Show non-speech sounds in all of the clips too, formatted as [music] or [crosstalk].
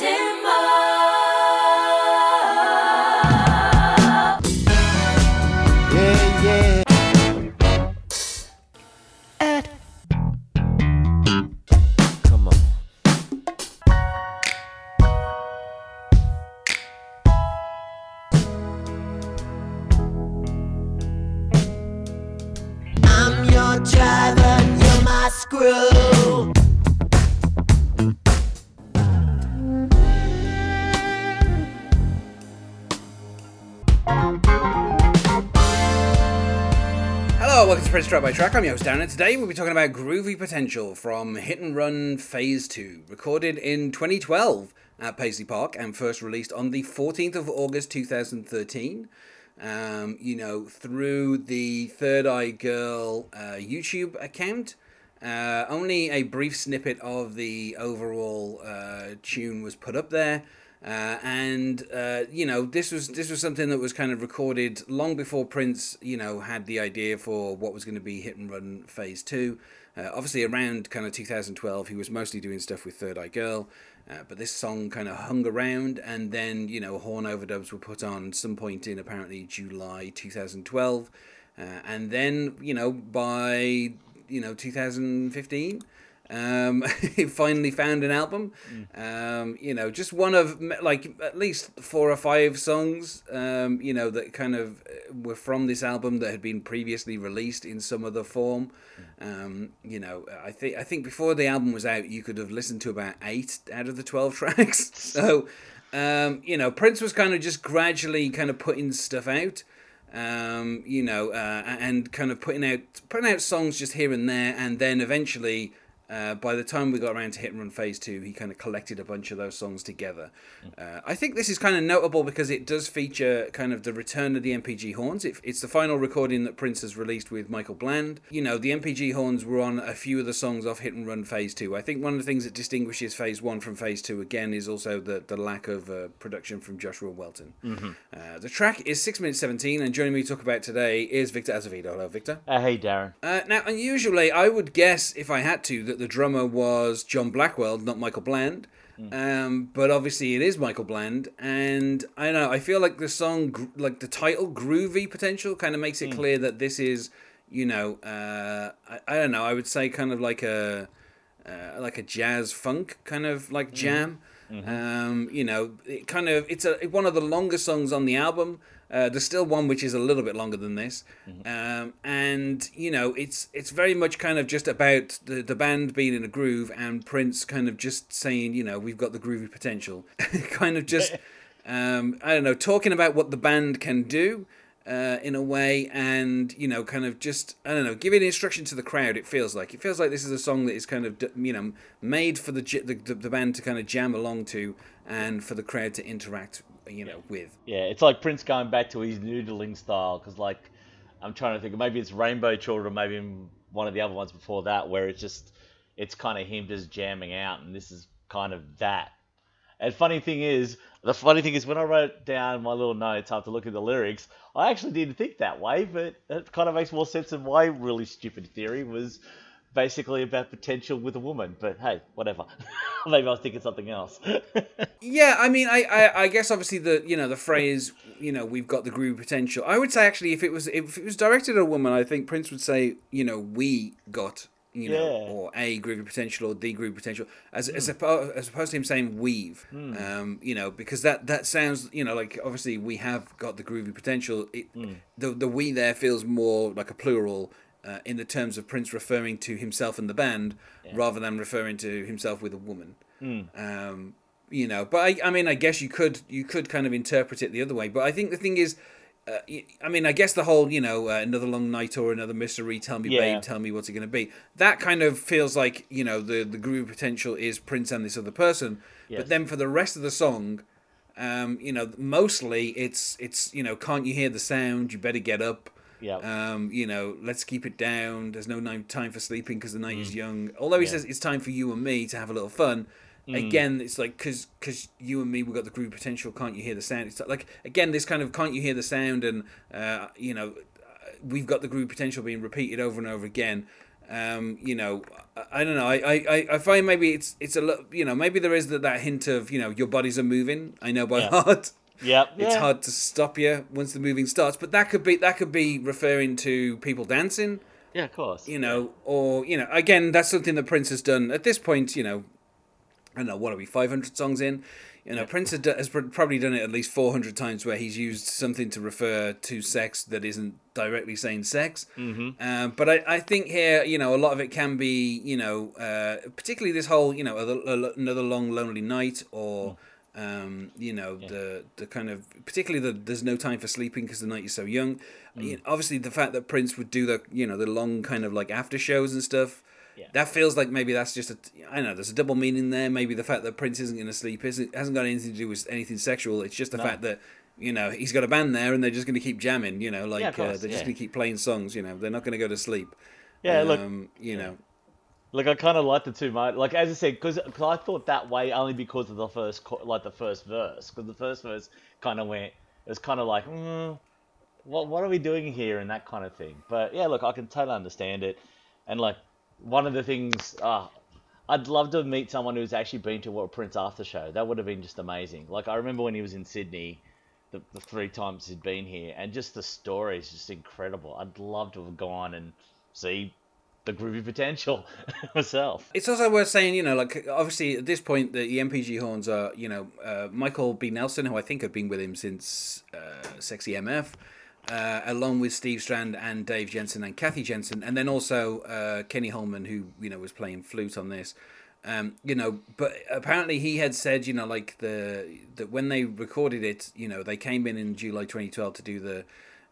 Yeah, welcome to Prince Track by Track. I'm your host and today we'll be talking about Groovy Potential from Hit and Run Phase 2, recorded in 2012 at Paisley Park and first released on the 14th of August 2013. Um, you know, through the Third Eye Girl uh, YouTube account. Uh, only a brief snippet of the overall uh, tune was put up there. Uh, and uh, you know this was this was something that was kind of recorded long before Prince you know had the idea for what was going to be Hit and Run Phase Two. Uh, obviously, around kind of 2012, he was mostly doing stuff with Third Eye Girl, uh, but this song kind of hung around, and then you know horn overdubs were put on some point in apparently July 2012, uh, and then you know by you know 2015 um, [laughs] he finally found an album. Um, you know, just one of like at least four or five songs. Um, you know that kind of uh, were from this album that had been previously released in some other form. Um, you know, I think I think before the album was out, you could have listened to about eight out of the twelve [laughs] tracks. so, um, you know, Prince was kind of just gradually kind of putting stuff out um, you know, uh, and kind of putting out putting out songs just here and there, and then eventually, uh, by the time we got around to Hit and Run Phase Two, he kind of collected a bunch of those songs together. Uh, I think this is kind of notable because it does feature kind of the return of the NPG horns. It, it's the final recording that Prince has released with Michael Bland. You know, the NPG horns were on a few of the songs off Hit and Run Phase Two. I think one of the things that distinguishes Phase One from Phase Two again is also the the lack of uh, production from Joshua Welton. Uh, the track is six minutes seventeen, and joining me to talk about today is Victor Azevedo. Hello, Victor. Uh, hey, Darren. Uh, now, unusually, I would guess if I had to that the drummer was John Blackwell, not Michael Bland. Um, but obviously, it is Michael Bland, and I don't know. I feel like the song, like the title, "Groovy Potential," kind of makes it clear that this is, you know, uh, I, I don't know. I would say kind of like a, uh, like a jazz funk kind of like jam. Um, you know, it kind of it's a one of the longer songs on the album. Uh, there's still one which is a little bit longer than this, um, and you know it's it's very much kind of just about the the band being in a groove and Prince kind of just saying you know we've got the groovy potential, [laughs] kind of just [laughs] um, I don't know talking about what the band can do. Uh, in a way, and you know, kind of just I don't know, giving instruction to the crowd. It feels like it feels like this is a song that is kind of you know made for the, the, the band to kind of jam along to, and for the crowd to interact you know with. Yeah, it's like Prince going back to his noodling style because, like, I'm trying to think. Maybe it's Rainbow Children, maybe one of the other ones before that, where it's just it's kind of him just jamming out, and this is kind of that. And funny thing is, the funny thing is, when I wrote down my little notes after looking at the lyrics, I actually didn't think that way, but it kind of makes more sense than my really stupid theory was basically about potential with a woman. But hey, whatever. [laughs] Maybe I was thinking something else. [laughs] Yeah, I mean, I, I, I guess obviously the you know the phrase you know we've got the groovy potential. I would say actually if it was if it was directed at a woman, I think Prince would say you know we got you know Yeah. or a groovy potential or the groovy potential as as, hmm. oppo- as opposed to him saying we've. Hmm. Um, you know because that that sounds you know like obviously we have got the groovy potential. It hmm. the the we there feels more like a plural. Uh, in the terms of Prince referring to himself and the band, rather than referring to himself with a woman. Um, you know, but I, I mean, I guess you could you could kind of interpret it the other way. But I think the thing is, uh, I mean, I guess the whole you know uh, another long night or another mystery. Tell me, Yeah. babe, tell me what's it going to be. That kind of feels like you know the the groove potential is Prince and this other person. Yes. But then for the rest of the song, um, you know, mostly it's it's you know, can't you hear the sound? You better get up. Yep. Um, you know, let's keep it down. There's no time for sleeping because the night is young. Although he Mm. Yeah. Mm. says it's time for you and me to have a little fun. Again, it's like because because you and me we got the groove potential. Can't you hear the sound? It's like again this kind of can't you hear the sound and uh, you know we've got the groove potential being repeated over and over again. Um, you know, I, I don't know. I, I, I find maybe it's it's a you know maybe there is that, that hint of you know your bodies are moving. I know by Yeah. [laughs] heart. Yep. It's yeah. hard to stop you once the moving starts, but that could be that could be referring to people dancing, Yeah, of course. you know, or you know, again, that's something that Prince has done at this point. You know, I don't know what are we five hundred songs in. You know, Prince has, do- has pr- probably done it at least four hundred times where he's used something to refer to sex that isn't directly saying sex. Mm-hmm. Um, but I, I think here, you know, a lot of it can be, you know, uh, particularly this whole, you know, a- a- another long lonely night or. Um, you know the the kind of particularly the there's no time for sleeping because the night is so young. You know, obviously, the fact that Prince would do the you know the long kind of like after shows and stuff. Yeah. That feels like maybe that's just a I don't know. There's a double meaning there. Maybe the fact that Prince isn't going to sleep isn't hasn't got anything to do with anything sexual. It's just the No. fact that you know he's got a band there and they're just going to keep jamming. You know, like Yeah, uh, they're just going to keep playing songs. You know, they're not going to go to sleep. Yeah, look, Um, you know, Like I kind of liked the two, mate. Like as I said, because I thought that way only because of the first, like the first verse, because the first verse kind of went, it was kind of like, mm, what what are we doing here and that kind of thing. But yeah, look, I can totally understand it, and like one of the things, ah, I'd love to meet someone who's actually been to a Prince after show. That would have been just amazing. Like I remember when he was in Sydney. The, the three times he'd been here, and just the story is just incredible. I'd love to have gone and see the groovy potential [laughs] myself. It's also worth saying, you know, like obviously at this point the NPG horns are, you know, uh, Michael B. Nelson, who I think have been with him since uh, Sexy MF, uh, along with Steve Strand and Dave Jensen and Kathy Jensen, and then also uh, Kenny Holman, who you know was playing flute on this. Um, you know, but apparently he had said, you know, like the that when they recorded it, you know, they came in in July 2012 to do the,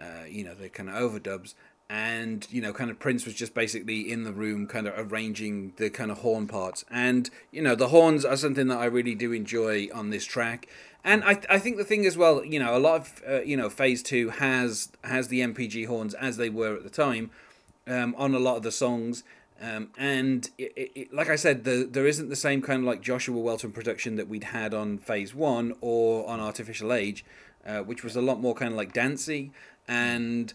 uh, you know, the kind of overdubs, and you know, kind of Prince was just basically in the room, kind of arranging the kind of horn parts, and you know, the horns are something that I really do enjoy on this track. And I, I think the thing as well, you know, a lot of uh, you know, Phase Two has has the NPG horns as they were at the time, um, on a lot of the songs. Um, and it, it, it- like I said, the, there isn't the same kind of like Joshua Welton production that we'd had on Phase One or on Art Official Age, uh, which was a lot more kind of like dancey and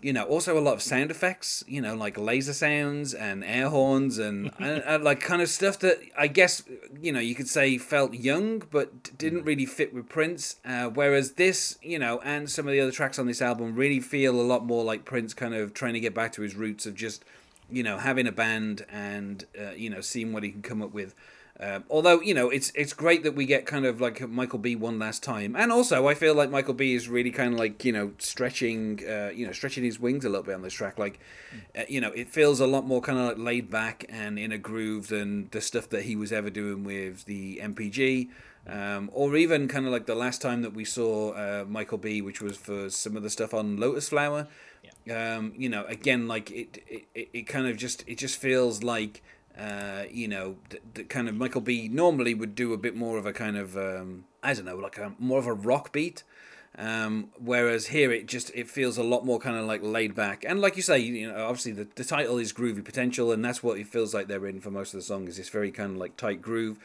you know also a lot of sound effects you know like laser sounds and air horns and, [laughs] and, and like kind of stuff that i guess you know you could say felt young but didn't really fit with prince uh, whereas this you know and some of the other tracks on this album really feel a lot more like prince kind of trying to get back to his roots of just you know having a band and uh, you know seeing what he can come up with um, although you know it's it's great that we get kind of like Michael B one last time, and also I feel like Michael B is really kind of like you know stretching uh, you know stretching his wings a little bit on this track. Like uh, you know it feels a lot more kind of like laid back and in a groove than the stuff that he was ever doing with the NPG. Um, or even kind of like the last time that we saw uh, Michael B, which was for some of the stuff on Lotus Flower. Um, you know, again, like it, it, it kind of just it just feels like uh, you know, the, kind of Michael B normally would do a bit more of a kind of um, I don't know, like a more of a rock beat. Um, whereas here it just it feels a lot more kind of like laid back and like you say you know obviously the, the title is groovy potential and that's what it feels like they're in for most of the song is this very kind of like tight groove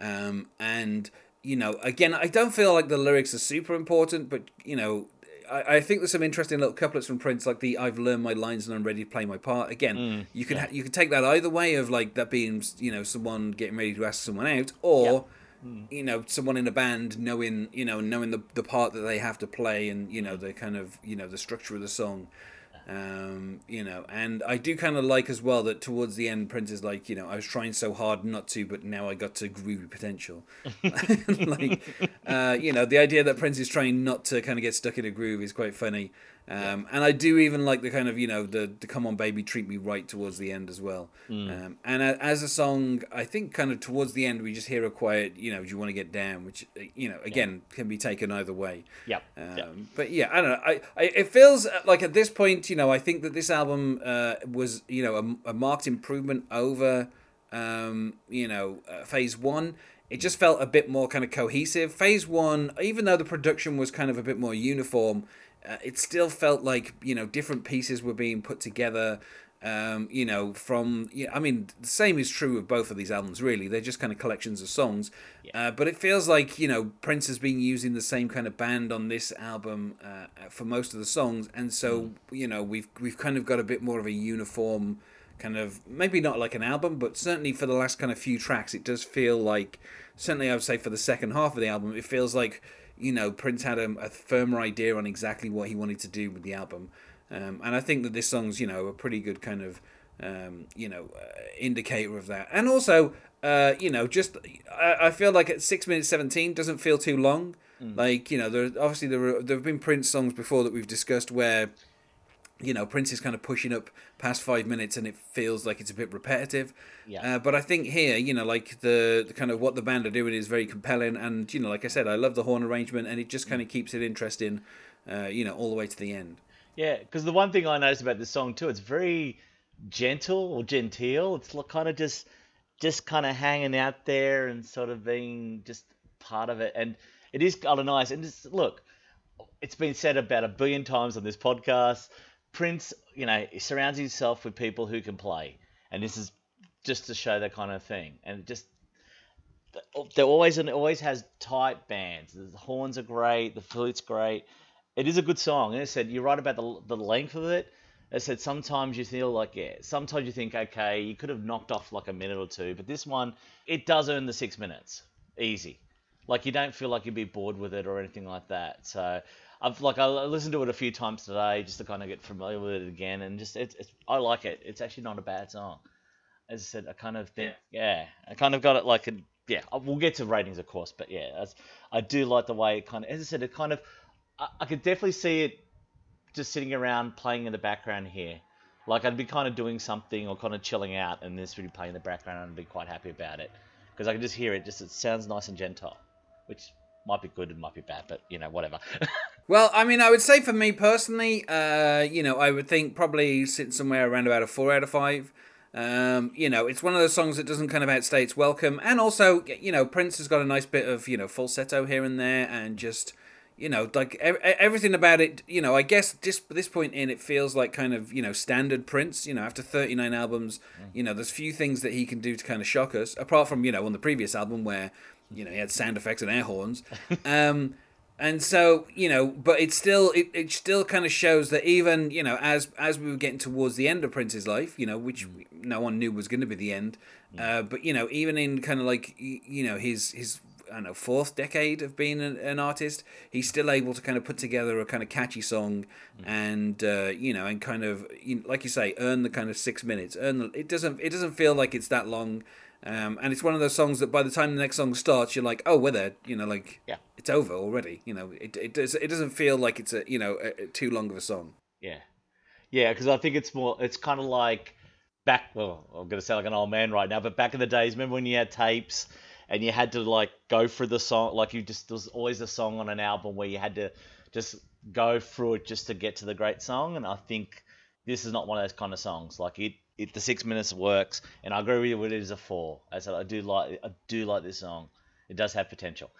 um, and you know again I don't feel like the lyrics are super important but you know I, I think there's some interesting little couplets from Prince, like the "I've learned my lines and I'm ready to play my part." Again, mm, you can ha- you can take that either way of like that being you know someone getting ready to ask someone out, or mm. you know someone in a band knowing you know knowing the the part that they have to play and you know mm. the kind of you know the structure of the song. Um, you know, and I do kind of like as well that towards the end, Prince is like, you know, I was trying so hard not to, but now I got to groovy potential. [laughs] like, uh, you know, the idea that Prince is trying not to kind of get stuck in a groove is quite funny. Um, and I do even like the kind of, you know, the, the come on baby, treat me right towards the end as well. Um, and a, as a song, I think kind of towards the end, we just hear a quiet, you know, do you want to get down, which, uh, you know, again, can be taken either way. Yep. Um, yep. But yeah, I don't know. I, I it feels uh, like at this point, you know, I think that this album uh, was, you know, a, a marked improvement over, um, you know, uh, Phase One. It just felt a bit more kind of cohesive. Phase One, even though the production was kind of a bit more uniform, uh, it still felt like you know different pieces were being put together. Um, you know, from yeah, I mean, the same is true of both of these albums. Really, they're just kind of collections of songs. Uh, but it feels like you know Prince has been using the same kind of band on this album uh, for most of the songs, and so you know we've we've kind of got a bit more of a uniform kind of maybe not like an album, but certainly for the last kind of few tracks, it does feel like certainly I would say for the second half of the album, it feels like you know Prince had a, a firmer idea on exactly what he wanted to do with the album, um, and I think that this song's you know a pretty good kind of um, you know uh, indicator of that, and also uh, you know just I, I feel like at six minutes seventeen doesn't feel too long. Mm. Like you know, there obviously there there have been Prince songs before that we've discussed where you know, Prince is kind of pushing up past five minutes, and it feels like it's a bit repetitive. Yeah. Uh, but I think here, you know, like the, the, kind of what the band are doing is very compelling, and you know, like I said, I love the horn arrangement, and it just kind of keeps it interesting, uh, you know, all the way to the end. Yeah, because the one thing I noticed about this song too, it's very gentle or genteel. It's kind of just just kind of hanging out there and sort of being just part of it, and it is kind of nice. And just look, it's been said about a billion times on this podcast Prince, you know, surrounds himself with people who can play, and this is just to show that kind of thing. And just there always and always has tight bands. The horns are great, the flute's great. It is a good song. And I said you're right about the the length of it. I said sometimes you feel like yeah, sometimes you think okay, you could have knocked off like a minute or two, but this one it does earn the six minutes easy. Like you don't feel like you'd be bored with it or anything like that. So I've like I listened to it a few times today just to kind of get familiar with it again, and just it's, it's I like it. It's actually not a bad song. As I said, I kind of think yeah, yeah I kind of got it like a, yeah. We'll get to ratings of course, but yeah, I do like the way it kind of as I said, it kind of I, I could definitely see it just sitting around playing in the background here. Like I'd be kind of doing something or kind of chilling out, and this would be playing in the background, and I'd be quite happy about it because I can just hear it. Just it sounds nice and gentle, which might be good and might be bad, but you know, whatever. [laughs] well, I mean, I would say for me personally, uh, you know, I would think probably sit somewhere around about a four out of five. Um, you know, it's one of those songs that doesn't kind of outstay its welcome, and also, you know, Prince has got a nice bit of you know falsetto here and there, and just you know, like everything about it, you know, I guess just this point in, it feels like kind of, you know, standard Prince, you know, after 39 albums, mm. you know, there's few things that he can do to kind of shock us, apart from, you know, on the previous album where, you know, he had sound effects and air horns. Um, and so, you know, but it still, it, it still kind of shows that even, you know, as, as we were getting towards the end of Prince's life, you know, which mm. no one knew was going to be the end, mm. uh, but, you know, even in kind of like, you know, his, his, I don't know, fourth decade of being an, an, artist, he's still able to kind of put together a kind of catchy song, mm. and uh, you know, and kind of you know, like you say, earn the kind of six minutes. Earn the, it doesn't it doesn't feel like it's that long, um, and it's one of those songs that by the time the next song starts, you're like, oh, we're there. You know, like yeah. it's over already. You know, it it does it doesn't feel like it's a you know a, a too long of a song. Yeah, yeah, because I think it's more. It's kind of like back. Well, I'm gonna sound like an old man right now, but back in the days, remember when you had tapes and you had to like go through the song like you just there was always a song on an album where you had to just go through it just to get to the great song and i think this is not one of those kind of songs. Like it, it the six minutes works and i agree with you it is a four. I said i do like i do like this song it does have potential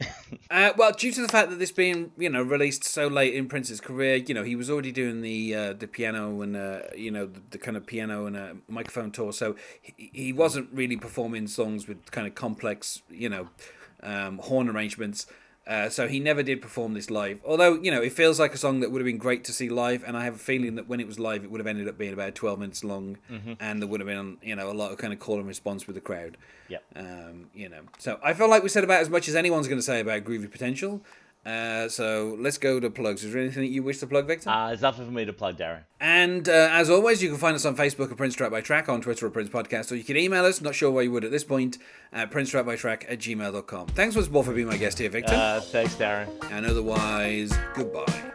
[laughs] uh, well, due to the fact that this being you know released so late in Prince's career, you know he was already doing the uh, the piano and uh, you know the, the, kind of piano and uh, microphone tour, so he, he wasn't really performing songs with kind of complex you know um, horn arrangements. Uh, so he never did perform this live. Although, you know, it feels like a song that would have been great to see live, and I have a feeling that when it was live, it would have ended up being about 12 minutes long, mm-hmm. and there would have been, you know, a lot of kind of call and response with the crowd. Yeah. Um, you know, so I feel like we said about as much as anyone's going to say about Groovy Potential. Uh, so let's go to plugs. Is there anything that you wish to plug, Victor? Uh, there's nothing for me to plug, Darren. And uh, as always, you can find us on Facebook at Prince Track by Track, on Twitter at Prince Podcast, or you can email us, not sure why you would at this point, at Prince Track by Track at gmail.com. Thanks once more for being my guest here, Victor. Uh, thanks, Darren. And otherwise, goodbye.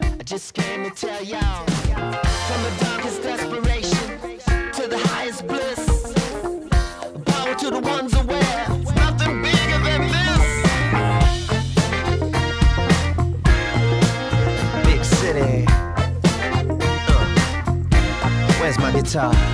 I just came to tell y'all from the darkest desperation to the highest bliss. Power to the ones away. Guitar